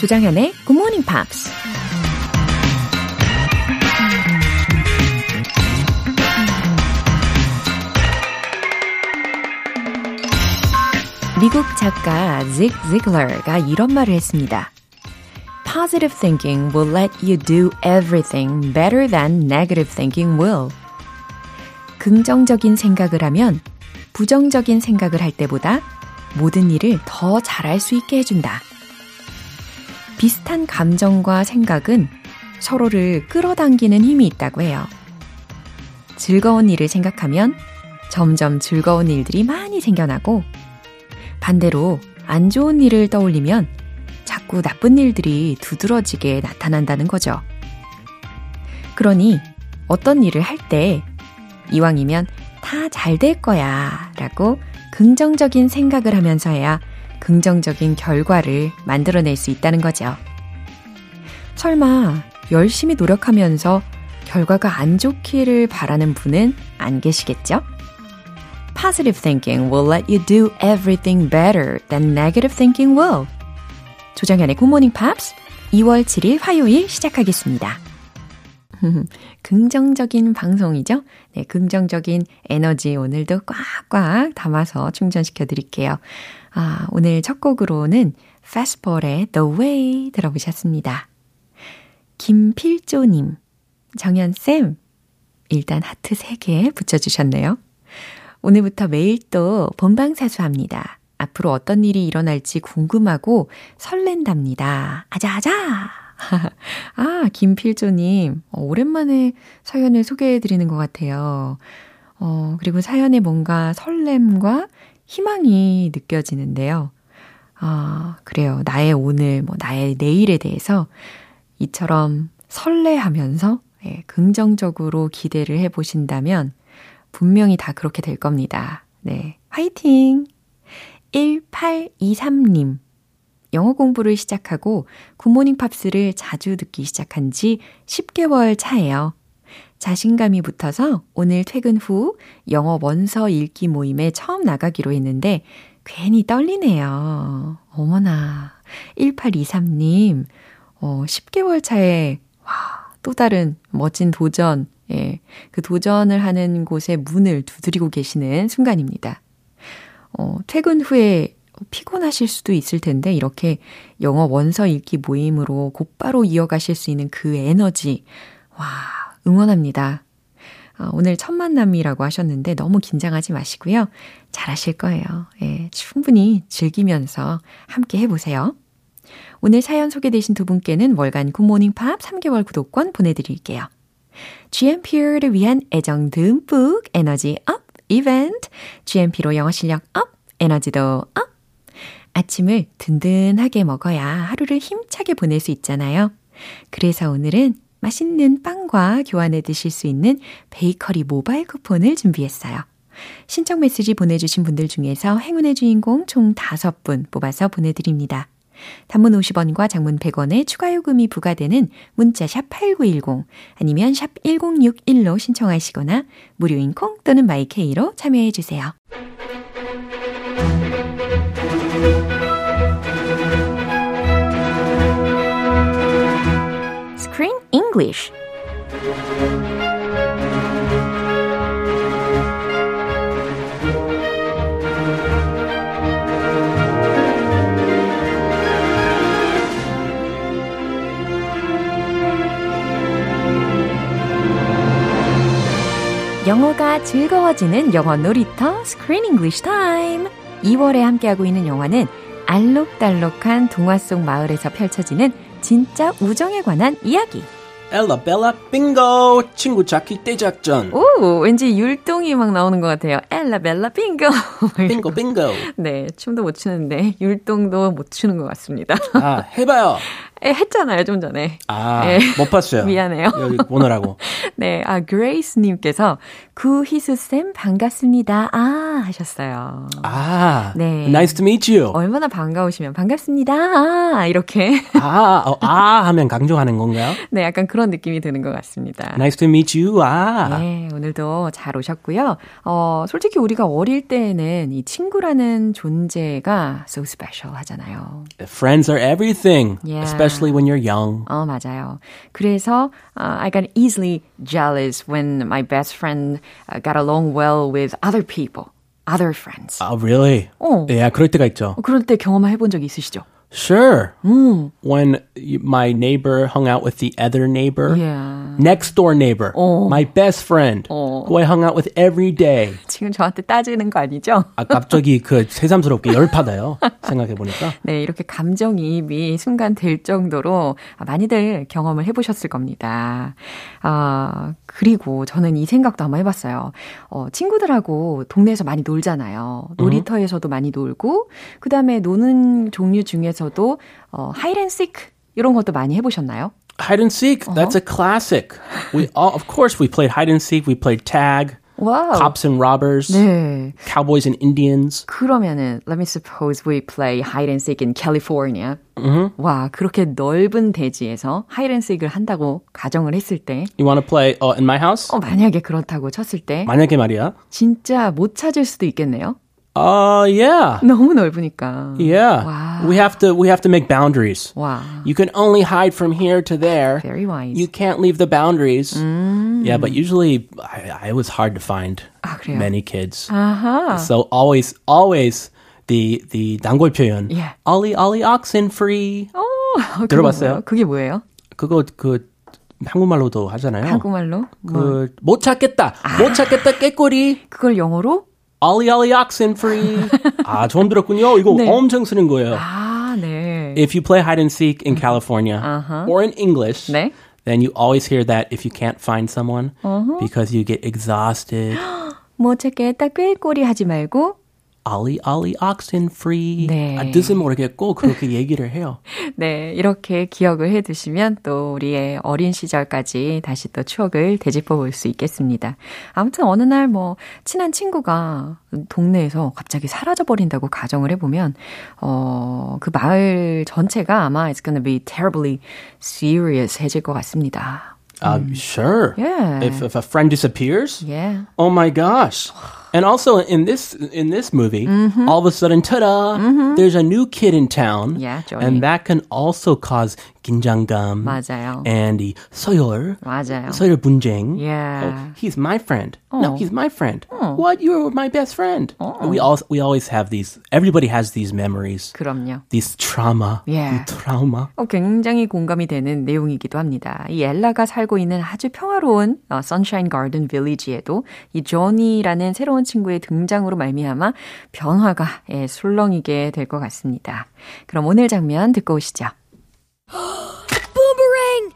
조장현의 Good Morning Pops. 미국 작가 직 지글러가 이런 말을 했습니다. Positive thinking will let you do everything better than negative thinking will. 긍정적인 생각을 하면 부정적인 생각을 할 때보다 모든 일을 더 잘할 수 있게 해준다. 비슷한 감정과 생각은 서로를 끌어당기는 힘이 있다고 해요. 즐거운 일을 생각하면 점점 즐거운 일들이 많이 생겨나고 반대로 안 좋은 일을 떠올리면 자꾸 나쁜 일들이 두드러지게 나타난다는 거죠. 그러니 어떤 일을 할 때 이왕이면 다 잘 될 거야 라고 긍정적인 생각을 하면서 해야 긍정적인 결과를 만들어낼 수 있다는 거죠. 설마 열심히 노력하면서 결과가 안 좋기를 바라는 분은 안 계시겠죠? Positive thinking will let you do everything better than negative thinking will. 조정현의 Good Morning Pops 2월 7일 화요일 시작하겠습니다. 긍정적인 방송이죠? 네, 긍정적인 에너지 오늘도 꽉꽉 담아서 충전시켜 드릴게요. 아, 오늘 첫 곡으로는 Fastball의 The Way 들어보셨습니다. 김필조님, 정연쌤, 일단 하트 3개 붙여주셨네요. 오늘부터 매일 또 본방사수합니다. 앞으로 어떤 일이 일어날지 궁금하고 설렌답니다. 아자아자! 아, 김필조님, 어, 오랜만에 사연을 소개해드리는 것 같아요. 어, 그리고 사연에 뭔가 설렘과 희망이 느껴지는데요. 아, 그래요. 나의 오늘, 뭐, 나의 내일에 대해서 이처럼 설레하면서 예, 긍정적으로 기대를 해보신다면 분명히 다 그렇게 될 겁니다. 네. 화이팅! 1823님. 영어 공부를 시작하고 굿모닝 팝스를 자주 듣기 시작한 지 10개월 차예요. 자신감이 붙어서 오늘 퇴근 후 영어 원서 읽기 모임에 처음 나가기로 했는데 괜히 떨리네요. 어머나. 1823님, 어, 10개월 차에, 와, 또 다른 멋진 도전, 예, 그 도전을 하는 곳에 문을 두드리고 계시는 순간입니다. 어, 퇴근 후에 피곤하실 수도 있을 텐데 이렇게 영어 원서 읽기 모임으로 곧바로 이어가실 수 있는 그 에너지, 와, 응원합니다. 어, 오늘 첫 만남이라고 하셨는데 너무 긴장하지 마시고요. 잘하실 거예요. 예, 충분히 즐기면서 함께 해보세요. 오늘 사연 소개되신 두 분께는 월간 굿모닝 팝스 3개월 구독권 보내드릴게요. GMP를 위한 애정 듬뿍 에너지 up 이벤트. GMP로 영어 실력 up, 에너지도 up. 아침을 든든하게 먹어야 하루를 힘차게 보낼 수 있잖아요. 그래서 오늘은 맛있는 빵과 교환해 드실 수 있는 베이커리 모바일 쿠폰을 준비했어요. 신청 메시지 보내주신 분들 중에서 행운의 주인공 총 5분 뽑아서 보내드립니다. 단문 50원과 장문 100원의 추가 요금이 부과되는 문자 샵 8910 아니면 샵 1061로 신청하시거나 무료인 콩 또는 마이케이로 참여해 주세요. English 영어가 즐거워지는 영어 놀이터 Screen English Time. 2월에 함께하고 있는 영화는 알록달록한 동화 속 마을에서 펼쳐지는 진짜 우정에 관한 이야기. 엘라 벨라 빙고 친구 찾기 대작전 오, 왠지 율동이 막 나오는 것 같아요. 엘라 벨라 빙고. 빙고 빙고 네, 춤도 못 추는데 율동도 못 추는 것 같습니다. 아 해봐요 에, 했잖아요, 좀 전에. 아, 네. 못 봤어요. 미안해요. 여기 보느라고. 네, 아, 그레이스님께서 구희수쌤 반갑습니다. 아, 하셨어요. 아, 네. nice to meet you. 얼마나 반가우시면 반갑습니다. 아, 이렇게. 아, 어, 아 하면 강조하는 건가요? 네, 약간 그런 느낌이 드는 것 같습니다. Nice to meet you. 아, 네, 오늘도 잘 오셨고요. 어, 솔직히 우리가 어릴 때는 이 친구라는 존재가 so special 하잖아요. friends are everything, Yeah. especially when you're young. 어, 맞아요. 그래서 uh, I got easily jealous when my best friend uh, got along well with other people, other friends. Oh, really? 어. Yeah, 그럴 때가 있죠. 그럴 때 경험해 본 적 있으시죠? Sure. When you, my neighbor hung out with the other neighbor, Yeah. next door neighbor, my best friend, who I hung out with every day. 지금 저한테 따지는 거 아니죠? 아, 갑자기 그 새삼스럽게 열 받아요. 생각해 보니까. 네, 이렇게 감정이입이 순간 될 정도로 많이들 경험을 해보셨을 겁니다. 아, 그리고 저는 이 생각도 한번 해봤어요. 어, 친구들하고 동네에서 많이 놀잖아요. 놀이터에서도 많이 놀고, 그 다음에 노는 종류 중에서 도, 어, hide and seek 이런 것도 많이 해보셨나요? Hide and seek, that's a classic. We all, of course, we played hide and seek. We played tag, wow. cops and robbers, 네. cowboys and Indians. 그러면은, let me suppose we play hide and seek in California. 와, 그렇게 넓은 대지에서 hide and seek을 한다고 가정을 했을 때, You want to play uh, in my house? 어, 만약에 그렇다고 쳤을 때, 만약에 말이야. 진짜 못 찾을 수도 있겠네요. Uh, yeah. 너무 넓으니까. Yeah. Wow. We have to we have to make boundaries. 와, You can only hide from here to there. very wise. You can't leave the boundaries. Yeah, but usually I, I was hard to find 아, 그래요? many kids. 아하. So always always the the 단골 표현. Yeah. Ollie Ollie oxen free. 어, 그거 들어봤어요? 뭐예요? 그게 뭐예요? 그거 그 한국말로도 하잖아요. 한국말로? 뭐, 그 못 찾겠다. 못 찾겠다 깨꼬리. 그걸 영어로? Ollie Ollie oxen free. 아, 처음 들었군요. 이거 네. 엄청 쓰는 거예요. 아, 네. if you play hide and seek in California or in English, 네. then you always hear that if you can't find someone because you get exhausted. 못 찾겠다 꾀꼬리 하지 말고 Ollie Ollie oxen free. 네. 아, 뜻은 모르겠고 그렇게 얘기를 해요. 네, 이렇게 기억을 해 두시면 또 우리의 어린 시절까지 다시 또 추억을 되짚어 볼 수 있겠습니다. 아무튼 어느 날 뭐 친한 친구가 동네에서 갑자기 사라져 버린다고 가정을 해 보면 어, 그 마을 전체가 아마 it's gonna be terribly serious 해질 것 같습니다. Uh, sure. Yeah. If if a friend disappears, Yeah. oh my gosh. And also in this in this movie, mm-hmm. all of a sudden, ta-da! Mm-hmm. There's a new kid in town, Yeah, Johnny. and that can also cause 긴장감 맞아요. and 이 서열, 맞아요. 서열 분쟁. Yeah. Oh, he's my friend. No, Oh. he's my friend. What? You're my best friend. We all we always have these. Everybody has these memories. 그럼요. These trauma. Yeah. 이 trauma. 어, 굉장히 공감이 되는 내용이기도 합니다. 이 엘라가 살고 있는 아주 평화로운 어, Sunshine Garden Village에도 이 조니라는 새로운 친구의 등장으로 말미암아 변화가 예, 술렁이게 될 것 같습니다. 그럼 오늘 장면 듣고 오시죠. Boomerang!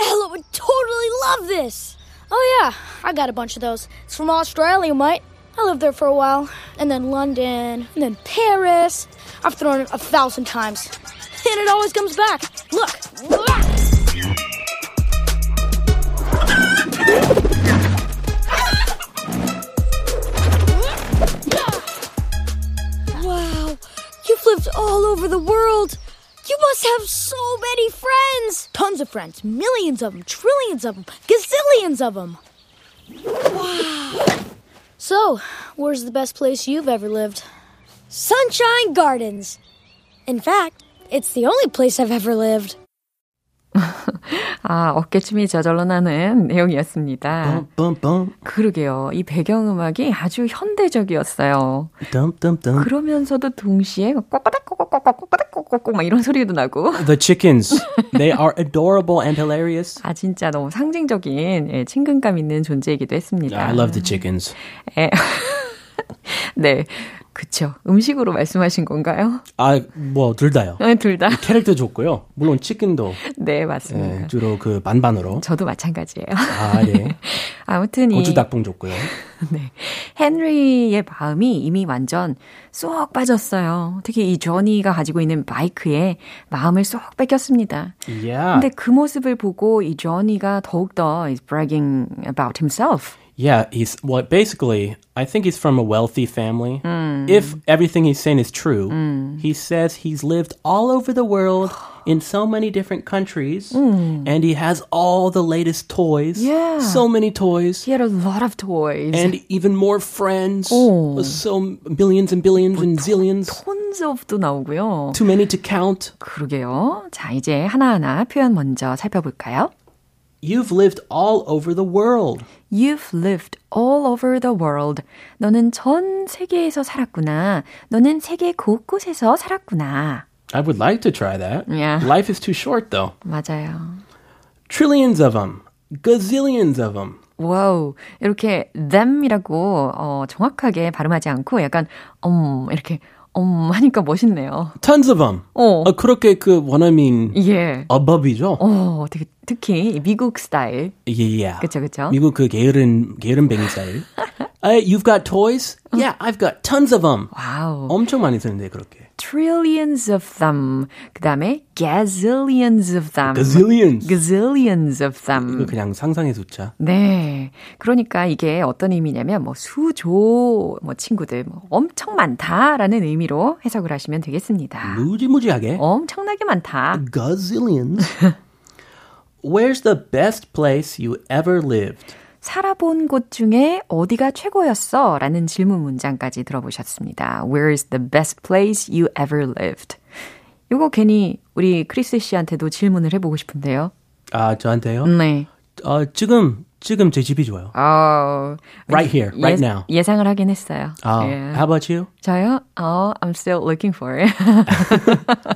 Ella would totally love this. Oh yeah, I got a bunch of those. It's from Australia, mate. I lived there for a while, and then London, and then Paris. I've thrown it a thousand times, and it always comes back. Look. Wow, you've lived all over the world. You must have so many friends. Tons of friends. Millions of them. Trillions of them. Gazillions of them. Wow. So, where's the best place you've ever lived? Sunshine Gardens. In fact, it's the only place I've ever lived. 아, 어깨춤이 저절로 나는 내용이었습니다. Bum. 그러게요. 이 배경음악이 아주 현대적이었어요. Dum. 그러면서도 동시에 꼬꼬닥꼬꼬꼬꼬꼬꼬꼬꼬 막 이런 소리도 나고. The chickens. They are adorable and hilarious. 아, 진짜 너무 상징적인 예, 친근감 있는 존재이기도 했습니다. I love the chickens. 예. 네. 그쵸. 음식으로 말씀하신 건가요? 아, 뭐, 둘 다요. 네, 둘 다. 캐릭터 좋고요. 물론 치킨도. 네, 맞습니다. 네, 주로 그 반반으로. 저도 마찬가지예요. 아, 예. 아무튼 이 고추 닭봉 좋고요. 네. 헨리의 마음이 이미 완전 쏙 빠졌어요. 특히 이 조니가 가지고 있는 바이크에 마음을 쏙 뺏겼습니다. Yeah. 근데 그 모습을 보고 이 조니가 더욱더 is bragging about himself. Yeah, he's well. Basically, I think he's from a wealthy family. If everything he's saying is true, he says he's lived all over the world in so many different countries, and he has all the latest toys. Yeah. so many toys, He had a lot of toys. and even more friends. Oh. So millions and billions and zillions. tons of도 나오고요. Too many to count. 그러게요. 자, 이제 하나하나 표현 먼저 살펴볼까요? You've lived all over the world. You've lived all over the world. 너는 전 세계에서 살았구나. 너는 세계 곳곳에서 살았구나. I would like to try that. Yeah. Life is too short, though. 맞아요. Trillions of them, gazillions of them. 와우. 이렇게 them이라고 어, 정확하게 발음하지 않고 약간 음 이렇게 음 하니까 멋있네요. Tons of them. 어. 어, 그렇게 그 원어민 예. 어법이죠. 어, 되게 특히 미국 스타일. Yeah. 그쵸, 그쵸. 미국 그 게으른 게으른 뱅이 스타일. Uh, you've got toys? Yeah, I've got tons of them. wow. 엄청 많이 쓰는데 그렇게. trillions of them. 그 다음에 gazillions of them. Gazillions. gazillions of them. 이거 그냥 상상의 숫자. 네. 그러니까 이게 어떤 의미냐면 뭐 수조 뭐 친구들 뭐 엄청 많다라는 의미로 해석을 하시면 되겠습니다. 무지무지하게. 엄청나게 많다. Gazillions. Where's the best place you ever lived? 살아본 곳 중에 어디가 최고였어? 라는 질문 문장까지 들어보셨습니다. Where is the best place you ever lived? 이거 괜히 우리 크리스 씨한테도 질문을 해보고 싶은데요. 아, 저한테요? 네. 어, 지금 지금 제 집이 좋아요. 어, Right here, right 예, now. 예상을 하긴 했어요. 아, 예. how about you? 저요? 어, I'm still looking for it.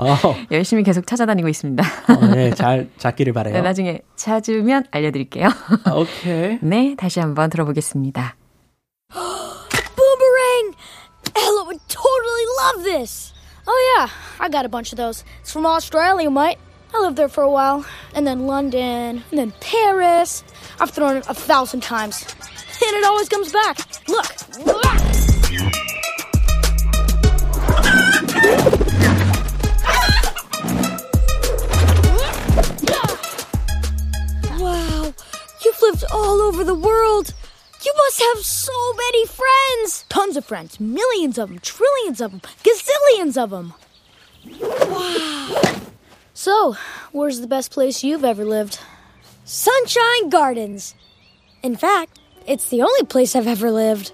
어, 열심히 계속 찾아다니고 있습니다. 어, 네, 잘 찾기를 바래요. 네, 나중에 찾으면 알려드릴게요. 오케이. 네, 다시 한번 들어보겠습니다. Boomerang! Ella would totally love this. Oh, yeah, I got a bunch of those. It's from Australia, mate. I lived there for a while. And then London, and then Paris. I've thrown it a thousand times. And it always comes back. Look. Wow, you've lived all over the world. You must have so many friends. Tons of friends. Millions of them. Trillions of them. Gazillions of them. Wow. So, where's the best place you've ever lived? Sunshine Gardens. In fact, it's the only place I've ever lived.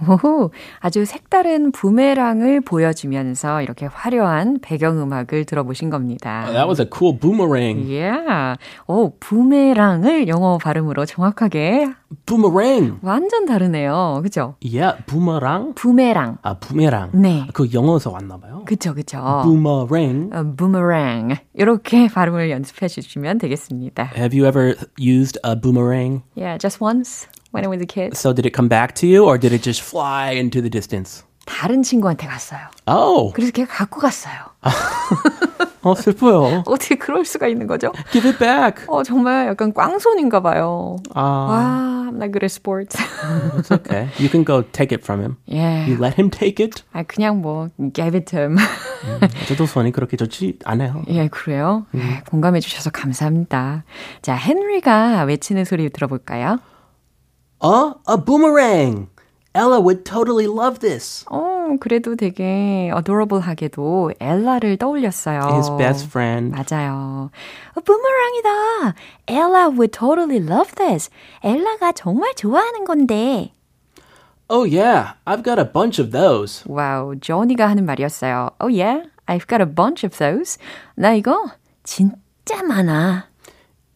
오, 아주 색다른 부메랑을 보여주면서 이렇게 화려한 배경음악을 들어보신 겁니다. That was a cool boomerang. Yeah. 오, 부메랑을 영어 발음으로 정확하게 Boomerang. 완전 다르네요. 그죠? Yeah, boomerang. 부메랑. 아, 부메랑. 네. 그 영어에서 왔나 봐요. 그쵸, 그쵸. boomerang. 어, 부메랑. 이렇게 발음을 연습해 주시면 되겠습니다. Have you ever used a boomerang? Yeah, just once when I was a kid. So did it come back to you or did it just fly into the distance? 다른 친구한테 갔어요. Oh, 그래서 걔가 갖고 갔어요. 어, 슬퍼요. 어떻게 그럴 수가 있는 거죠? Give it back. 어, 정말 약간 꽝손인가 봐요. 아, 와, I'm not good at sports. it's okay. You can go take it from him. 예. You let him take it. 아, 그냥 뭐, gave it to him. 저도 손이 그렇게 좋지 않아요. 예, 그래요? 예, 공감해 주셔서 감사합니다. 자, 헨리가 외치는 소리 들어볼까요? 어? A boomerang. Ella would totally love this. 어, 그래도 되게 adorable하게도 엘라를 떠올렸어요. His best friend. 맞아요. 어, 부메랑이다. Ella would totally love this. 엘라가 정말 좋아하는 건데. Oh yeah, I've got a bunch of those. 와우, 조니가 하는 말이었어요. Oh yeah, I've got a bunch of those. 나 이거 진짜 많아.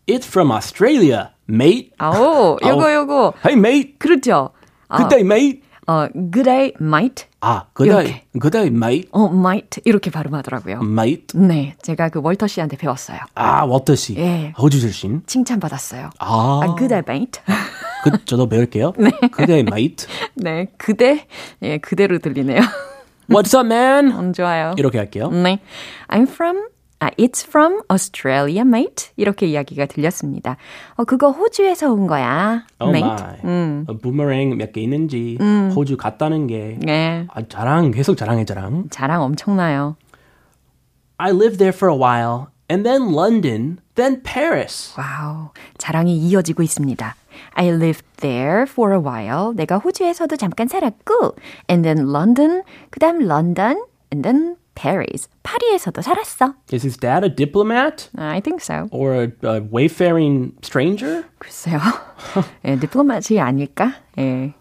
It's from Australia, Mate. 아오, 요거 요거. Hey mate. 그렇죠. Good day, mate. 어, good day, might. 아, good day. Good day, mate. 어, might 이렇게 발음하더라고요. Mate. 네, 제가 그 월터 씨한테 배웠어요. 아, 워터 씨. 예. 호주 출신. 칭찬받았어요. 아. 아, good day, mate. 그, 저도 배울게요. 네. 그대 mate. 네, 그대. 예, 그대로 들리네요. What's up, man? 음, 좋아요. 이렇게 할게요. 네. I'm from 아, it's from Australia, mate. 이렇게 이야기가 들렸습니다. 어, 그거 호주에서 온 거야, Oh mate. my. 음. 어, 부메랑 몇 개 있는지 호주 갔다는 게 네, 아, 자랑 계속 자랑해 자랑. 자랑 엄청나요. I lived there for a while and then London, then Paris. 와우, 자랑이 이어지고 있습니다. I lived there for a while. 내가 호주에서도 잠깐 살았고, and then London, 그 다음 런던, and then Paris. 파리에서도 살았어. Is his dad a diplomat I think so. or a, a wayfaring stranger? 글쎄요. 예, 디플로마시 아닐까? 예.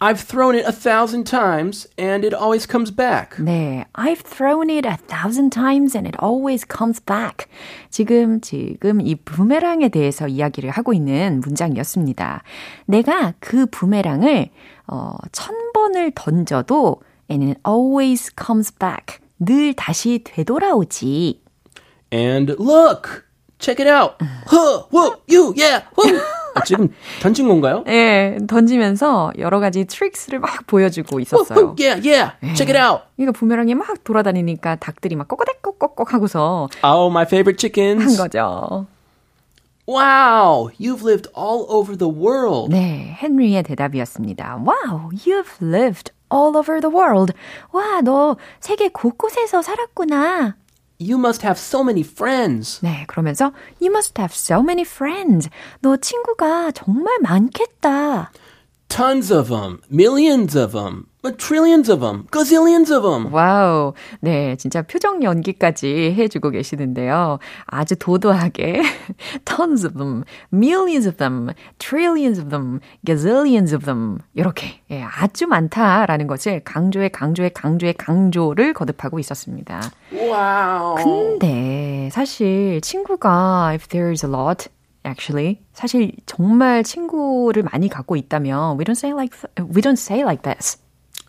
I've thrown it a thousand times and it always comes back. 네, I've thrown it a thousand times and it always comes back. 지금 지금 이 부메랑에 대해서 이야기를 하고 있는 문장이었습니다. 내가 그 부메랑을 어, 천 번을 던져도 and it always comes back. 늘 다시 되돌아오지. And look, check it out. Huh, whoa, you, yeah, whoa. 아, 지금 던진 건가요? 예, 던지면서 여러 가지 트릭스를 막 보여주고 있었어요. whoa, yeah, yeah, check it out. 이거 부메랑이 막 돌아다니니까 닭들이 막 꼬꼬닥꼬꼬꼬 하고서 Oh, my favorite 한 chickens. 거죠. Wow, you've lived all over the world. 네, 헨리의 대답이었습니다. Wow, you've lived all over the world. 와, 너 세계 곳곳에서 살았구나. You must have so many friends. 네, 그러면서 You must have so many friends. 너 친구가 정말 많겠다. Tons of them, millions of them, trillions of them, gazillions of them. 와우. 네, 진짜 표정 연기까지 해주고 계시는데요. 아주 도도하게 tons of them, millions of them, trillions of them, gazillions of them 이렇게 예, 아주 많다라는 것을 강조에 강조에 강조에 강조를 거듭하고 있었습니다. Wow. 근데 사실 친구가 if there is a lot actually 사실 정말 친구를 많이 갖고 있다면 we don't say like we don't say like this.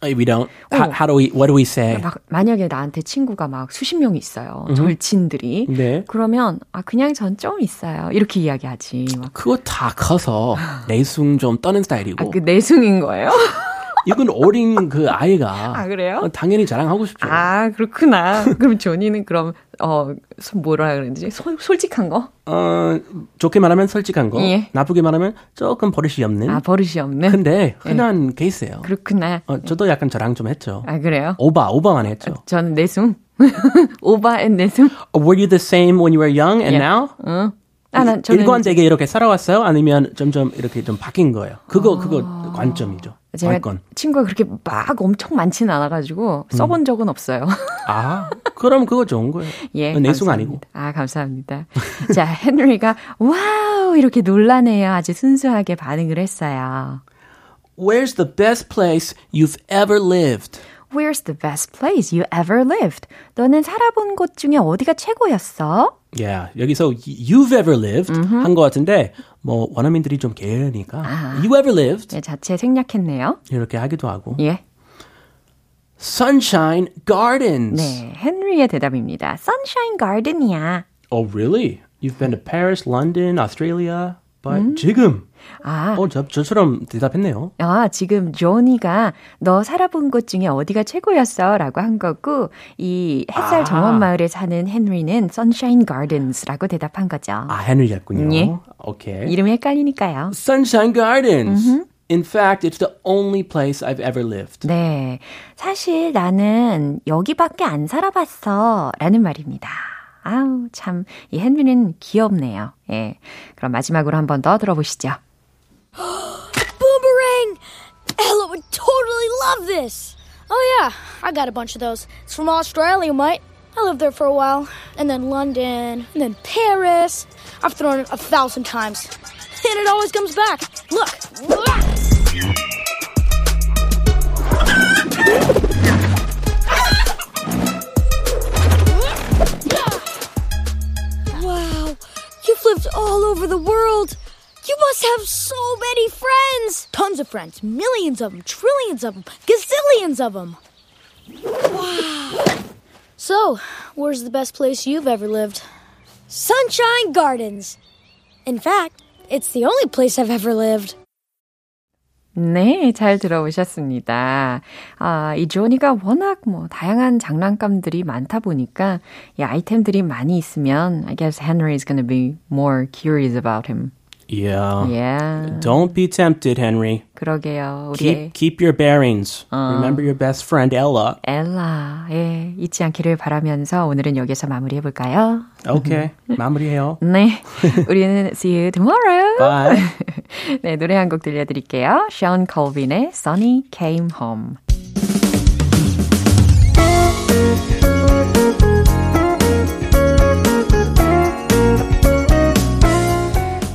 Uh, We don't. How, how do we? What do we say? 막 만약에 나한테 친구가 막 수십 명이 있어요. 절친들이. 네. 그러면 아 그냥 전 좀 있어요. 이렇게 이야기하지. 막. 그거 다 커서 내숭 좀 떠는 스타일이고. 아, 그 내숭인 거예요? 이건 어린 그 아이가. 아, 그래요? 어, 당연히 자랑하고 싶죠. 아 그렇구나. 그럼 조니는 그럼 어 뭐라 그러는지 솔, 솔직한 거? 어, 좋게 말하면 솔직한 거. 예. 나쁘게 말하면 조금 버릇이 없는. 아 버릇이 없는. 근데 흔한 케이스예요. 그렇구나. 어, 저도 약간 자랑 좀 했죠. 아 그래요? 오바, 오바만 했죠. 저는 내숭. 오바 and 내숭. Were you the same when you were young and 예. now? 응. 아, 난 일관되게 이렇게 살아왔어요? 아니면 점점 이렇게 좀 바뀐 거예요? 그거, 그거 관점이죠. 제가 관건. 친구가 그렇게 막 엄청 많지는 않아가지고 써본 적은 없어요. 아, 그럼 그거 좋은 거예요. 예, 내숭 감사합니다. 아니고. 아, 감사합니다. 자, 헨리가 wow 이렇게 놀라네요. 아주 순수하게 반응을 했어요. Where's the best place you've ever lived? Where's the best place you ever lived? 너는 살아본 곳 중에 어디가 최고였어? Yeah, 여기서 you've ever lived 한 것 같은데 뭐 원어민들이 좀 게으르니까 you ever lived 네, 자체 생략했네요. 이렇게 하기도 하고 예. Sunshine Gardens. 네, 헨리의 대답입니다. Sunshine Garden이야. Oh, really? You've been to Paris, London, Australia, But 지금 아, 어, 저, 저처럼 대답했네요. 아, 지금 조니가 너 살아본 곳 중에 어디가 최고였어? 라고 한 거고, 이 햇살 아. 정원 마을에 사는 헨리는 Sunshine Gardens라고 대답한 거죠. 아, 헨리였군요. 예. 오케이. 이름이 헷갈리니까요. Sunshine Gardens. In fact, it's the only place I've ever lived. 네. 사실 나는 여기밖에 안 살아봤어. 라는 말입니다. 아우, 참, 이 헨리는 귀엽네요. 예. 그럼 마지막으로 한 번 더 들어보시죠. Boomerang! Ella would totally love this. Oh, yeah, I got a bunch of those. It's from Australia, mate. I lived there for a while. And then London. And then Paris. I've thrown it a thousand times. And it always comes back. Look. Lived all over the world. You must have so many friends. Tons of friends. Millions of them. Trillions of them. Gazillions of them. Wow. So, where's the best place you've ever lived? Sunshine Gardens. In fact, it's the only place I've ever lived. 네, 잘 들어오셨습니다. 아, 이 조니가 워낙 뭐 다양한 장난감들이 많다 보니까 이 아이템들이 많이 있으면 I guess Henry is to be more curious about him. Yeah. Yeah. Don't be tempted, Henry. 그러게요. 우리 Keep keep your bearings. Remember your best friend Ella. 엘라, 예, 잊지 않기를 바라면서 오늘은 여기서 마무리해 볼까요? Okay. 마무리해요. 네, 우리는 see you tomorrow. Bye. 네, 노래 한 곡 들려 드릴게요. Sean Colvin의 Sunny Came Home.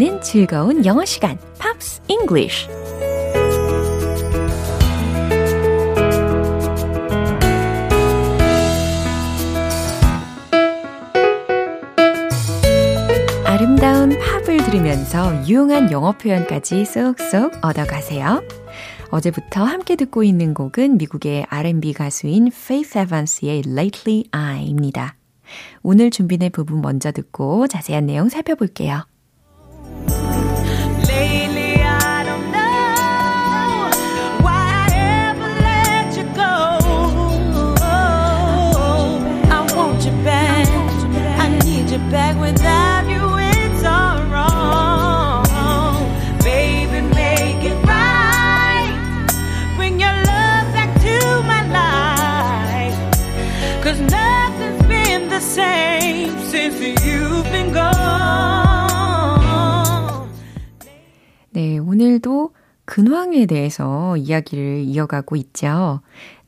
함께하는 즐거운 영어 시간, Pops English. 아름다운 팝을 들으면서 유용한 영어 표현까지 쏙쏙 얻어가세요. 어제부터 함께 듣고 있는 곡은 미국의 R&B 가수인 Faith Evans의 Lately I입니다. 오늘 준비된 부분 먼저 듣고 자세한 내용 살펴볼게요. 네, 오늘도 근황에 대해서 이야기를 이어가고 있죠.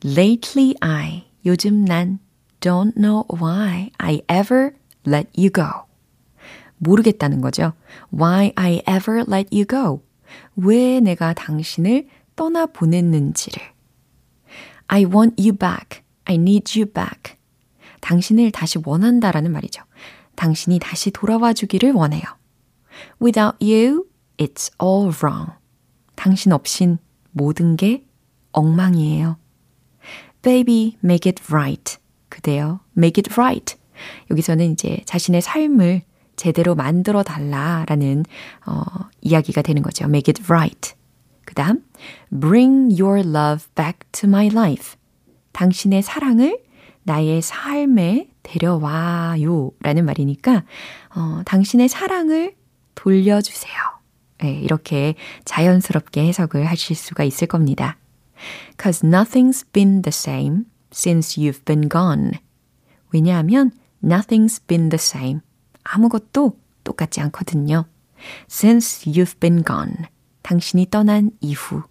Lately I, 요즘 난 don't know why I ever let you go. 모르겠다는 거죠. Why I ever let you go. 왜 내가 당신을 떠나 보냈는지를. I want you back. I need you back. 당신을 다시 원한다라는 말이죠. 당신이 다시 돌아와 주기를 원해요. Without you, it's all wrong. 당신 없인 모든 게 엉망이에요. Baby, make it right. 그대요. Make it right. 여기서는 이제 자신의 삶을 제대로 만들어 달라라는 어, 이야기가 되는 거죠. Make it right. 그 다음, bring your love back to my life. 당신의 사랑을 나의 삶에 데려와요. 라는 말이니까, 어, 당신의 사랑을 돌려주세요. 네, 이렇게 자연스럽게 해석을 하실 수가 있을 겁니다. Cause nothing's been the same since you've been gone. 왜냐하면 nothing's been the same. 아무것도 똑같지 않거든요. Since you've been gone. 당신이 떠난 이후.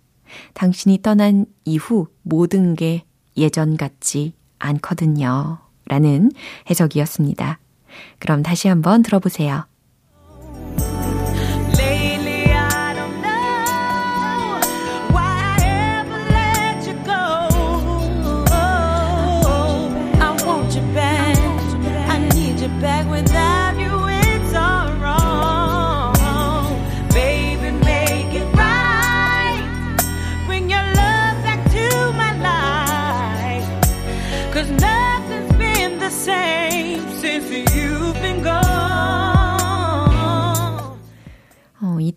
당신이 떠난 이후 모든 게 예전 같지 않거든요. 라는 해석이었습니다. 그럼 다시 한번 들어보세요.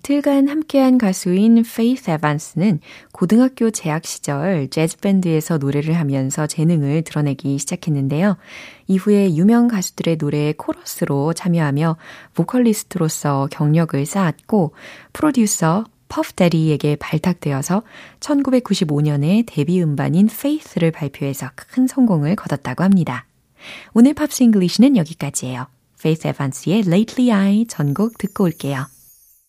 이틀간 함께한 가수인 페이스 에반스는 고등학교 재학 시절 재즈 밴드에서 노래를 하면서 재능을 드러내기 시작했는데요. 이후에 유명 가수들의 노래에 코러스로 참여하며 보컬리스트로서 경력을 쌓았고 프로듀서 퍼프 대디에게 발탁되어서 1995년에 데뷔 음반인 Faith를 발표해서 큰 성공을 거뒀다고 합니다. 오늘 Pops English는 여기까지예요. 페이스 에반스의 Lately I 전곡 듣고 올게요.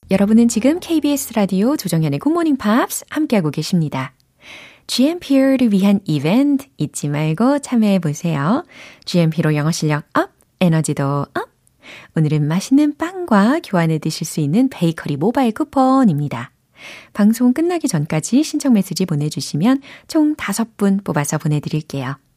여러분은 지금 KBS 라디오 조정현의 굿모닝 팝스 함께하고 계십니다. GMP를 위한 이벤트 잊지 말고 참여해 보세요. GMP로 영어 실력 up, 에너지도 up. 오늘은 맛있는 빵과 교환해 드실 수 있는 베이커리 모바일 쿠폰입니다. 방송 끝나기 전까지 신청 메시지 보내주시면 총 5분 뽑아서 보내드릴게요.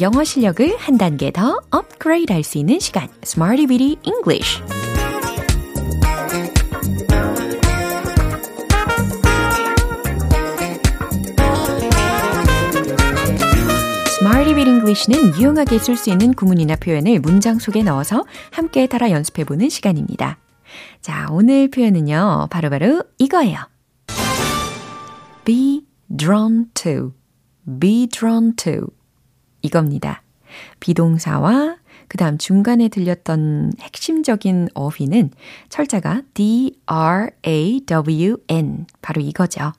영어 실력을 한 단계 더 업그레이드 할 수 있는 시간 Smarty Bitty English Bit English는 유용하게 쓸 수 있는 구문이나 표현을 문장 속에 넣어서 함께 따라 연습해 보는 시간입니다. 자, 오늘 표현은요, 바로바로 바로 이거예요. be drawn to, be drawn to. 이겁니다. 비동사와 그 다음 중간에 들렸던 핵심적인 어휘는 철자가 D-R-A-W-N. 바로 이거죠.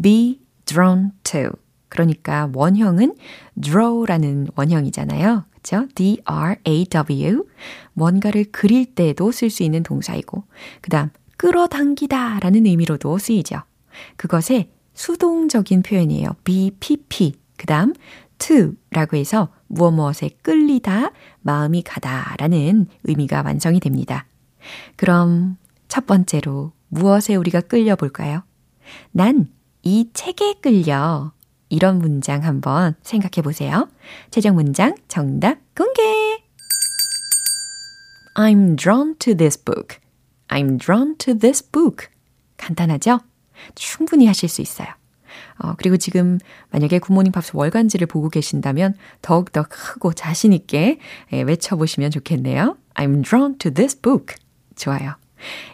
be drawn to. 그러니까 원형은 draw라는 원형이잖아요. 그쵸? D-R-A-W. 뭔가를 그릴 때도 쓸 수 있는 동사이고, 그 다음, 끌어당기다 라는 의미로도 쓰이죠. 그것의 수동적인 표현이에요. BPP. 그 다음, to 라고 해서 무엇 무엇에 끌리다, 마음이 가다 라는 의미가 완성이 됩니다. 그럼 첫 번째로 무엇에 우리가 끌려 볼까요? 난 이 책에 끌려. 이런 문장 한번 생각해 보세요. 최종 문장 정답 공개! I'm drawn to this book. I'm drawn to this book. 간단하죠? 충분히 하실 수 있어요. 어, 그리고 지금 만약에 굿모닝 팝스 월간지를 보고 계신다면 더욱더 크고 자신있게 예, 외쳐보시면 좋겠네요. I'm drawn to this book. 좋아요.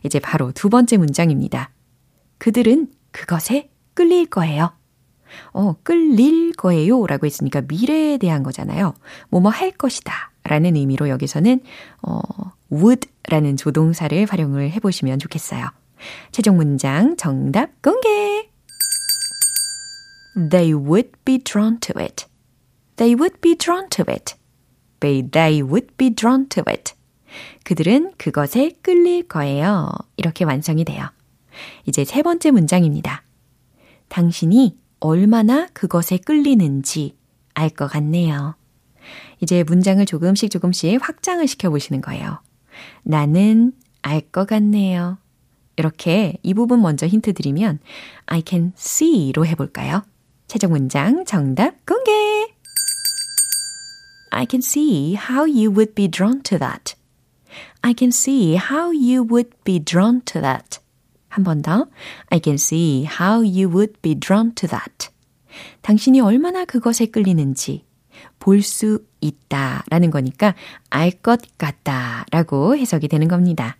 이제 바로 두 번째 문장입니다. 그들은 그것에 끌릴 거예요. 어, 끌릴 거예요 라고 했으니까 미래에 대한 거잖아요. 뭐뭐 할 것이다 라는 의미로 여기서는, 어, would 라는 조동사를 활용을 해보시면 좋겠어요. 최종 문장 정답 공개! They would be drawn to it. They would be drawn to it. They would be drawn to it. 그들은 그것에 끌릴 거예요. 이렇게 완성이 돼요. 이제 세 번째 문장입니다. 당신이 얼마나 그것에 끌리는지 알 것 같네요. 이제 문장을 조금씩 조금씩 확장을 시켜보시는 거예요. 나는 알 것 같네요. 이렇게 이 부분 먼저 힌트 드리면 I can see로 해볼까요? 최종 문장 정답 공개! I can see how you would be drawn to that. I can see how you would be drawn to that. 한 번 더. I can see how you would be drawn to that. 당신이 얼마나 그것에 끌리는지 볼 수 있다 라는 거니까 알 것 같다 라고 해석이 되는 겁니다.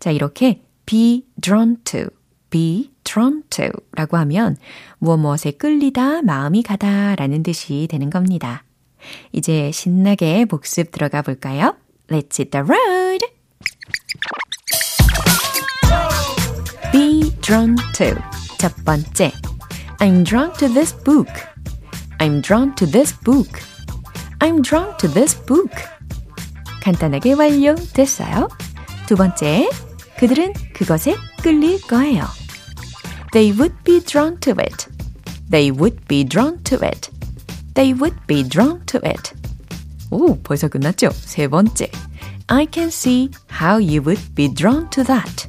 자, 이렇게 be drawn to be drawn to 라고 하면 무엇 무엇에 끌리다, 마음이 가다 라는 뜻이 되는 겁니다. 이제 신나게 복습 들어가 볼까요? Let's hit the road! Be drawn to. 첫 번째. I'm drawn to this book. I'm drawn to this book. I'm drawn to this book. 간단하게 완료됐어요. 두 번째. 그들은 그것에 끌릴 거예요. They would be drawn to it. They would be drawn to it. They would be drawn to it. 오, 벌써 끝났죠? 세 번째. I can see how you would be drawn to that.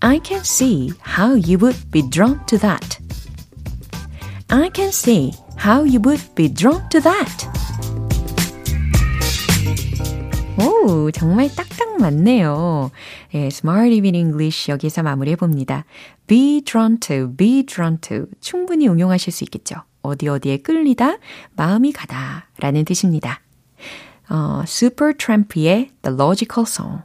I can see how you would be drawn to that. I can see how you would be drawn to that. 오, 정말 딱딱 맞네요. 예, Smart Even English 여기서 마무리해 봅니다. Be drawn to, be drawn to. 충분히 응용하실 수 있겠죠. 어디 어디에 끌리다, 마음이 가다 라는 뜻입니다. 어, Supertramp의 The Logical Song.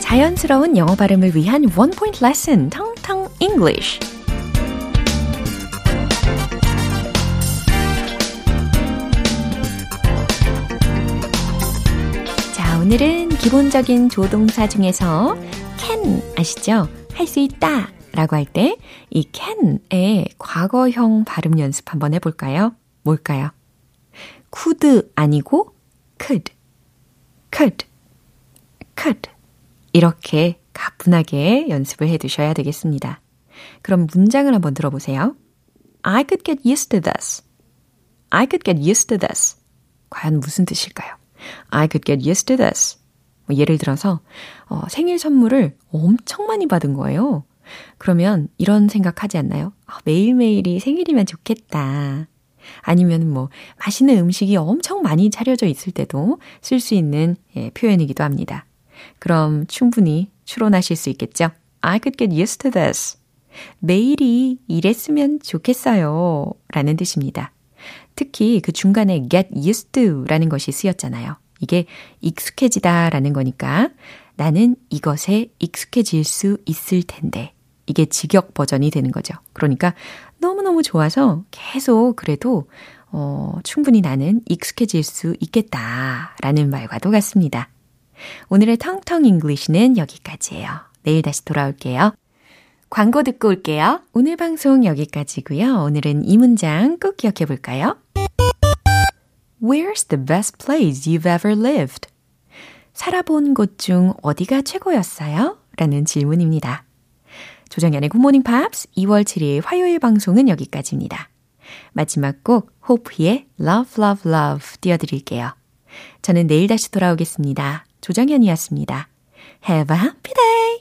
자연스러운 영어 발음을 위한 원 포인트 레슨, 텅텅 English. 오늘은 기본적인 조동사 중에서 can 아시죠? 할 수 있다 라고 할 때 이 can의 과거형 발음 연습 한번 해볼까요? 뭘까요? could 아니고 could, could, could 이렇게 가뿐하게 연습을 해 두셔야 되겠습니다. 그럼 문장을 한번 들어보세요. I could get used to this. I could get used to this. 과연 무슨 뜻일까요? I could get used to this. 뭐 예를 들어서 어, 생일 선물을 엄청 많이 받은 거예요. 그러면 이런 생각하지 않나요? 아, 매일매일이 생일이면 좋겠다. 아니면 뭐 맛있는 음식이 엄청 많이 차려져 있을 때도 쓸 수 있는 예, 표현이기도 합니다. 그럼 충분히 추론하실 수 있겠죠? I could get used to this. 매일이 이랬으면 좋겠어요. 라는 뜻입니다. 특히 그 중간에 get used to 라는 것이 쓰였잖아요. 이게 익숙해지다 라는 거니까 나는 이것에 익숙해질 수 있을 텐데. 이게 직역 버전이 되는 거죠. 그러니까 너무너무 좋아서 계속 그래도 어, 충분히 나는 익숙해질 수 있겠다 라는 말과도 같습니다. 오늘의 텅텅 English는 여기까지예요. 내일 다시 돌아올게요. 광고 듣고 올게요. 오늘 방송 여기까지고요. 오늘은 이 문장 꼭 기억해 볼까요? Where's the best place you've ever lived? 살아본 곳 중 어디가 최고였어요? 라는 질문입니다. 조정연의 굿모닝 팝스 2월 7일 화요일 방송은 여기까지입니다. 마지막 곡 호프의 Love Love Love 띄워드릴게요. 저는 내일 다시 돌아오겠습니다. 조정현이었습니다. Have a happy day!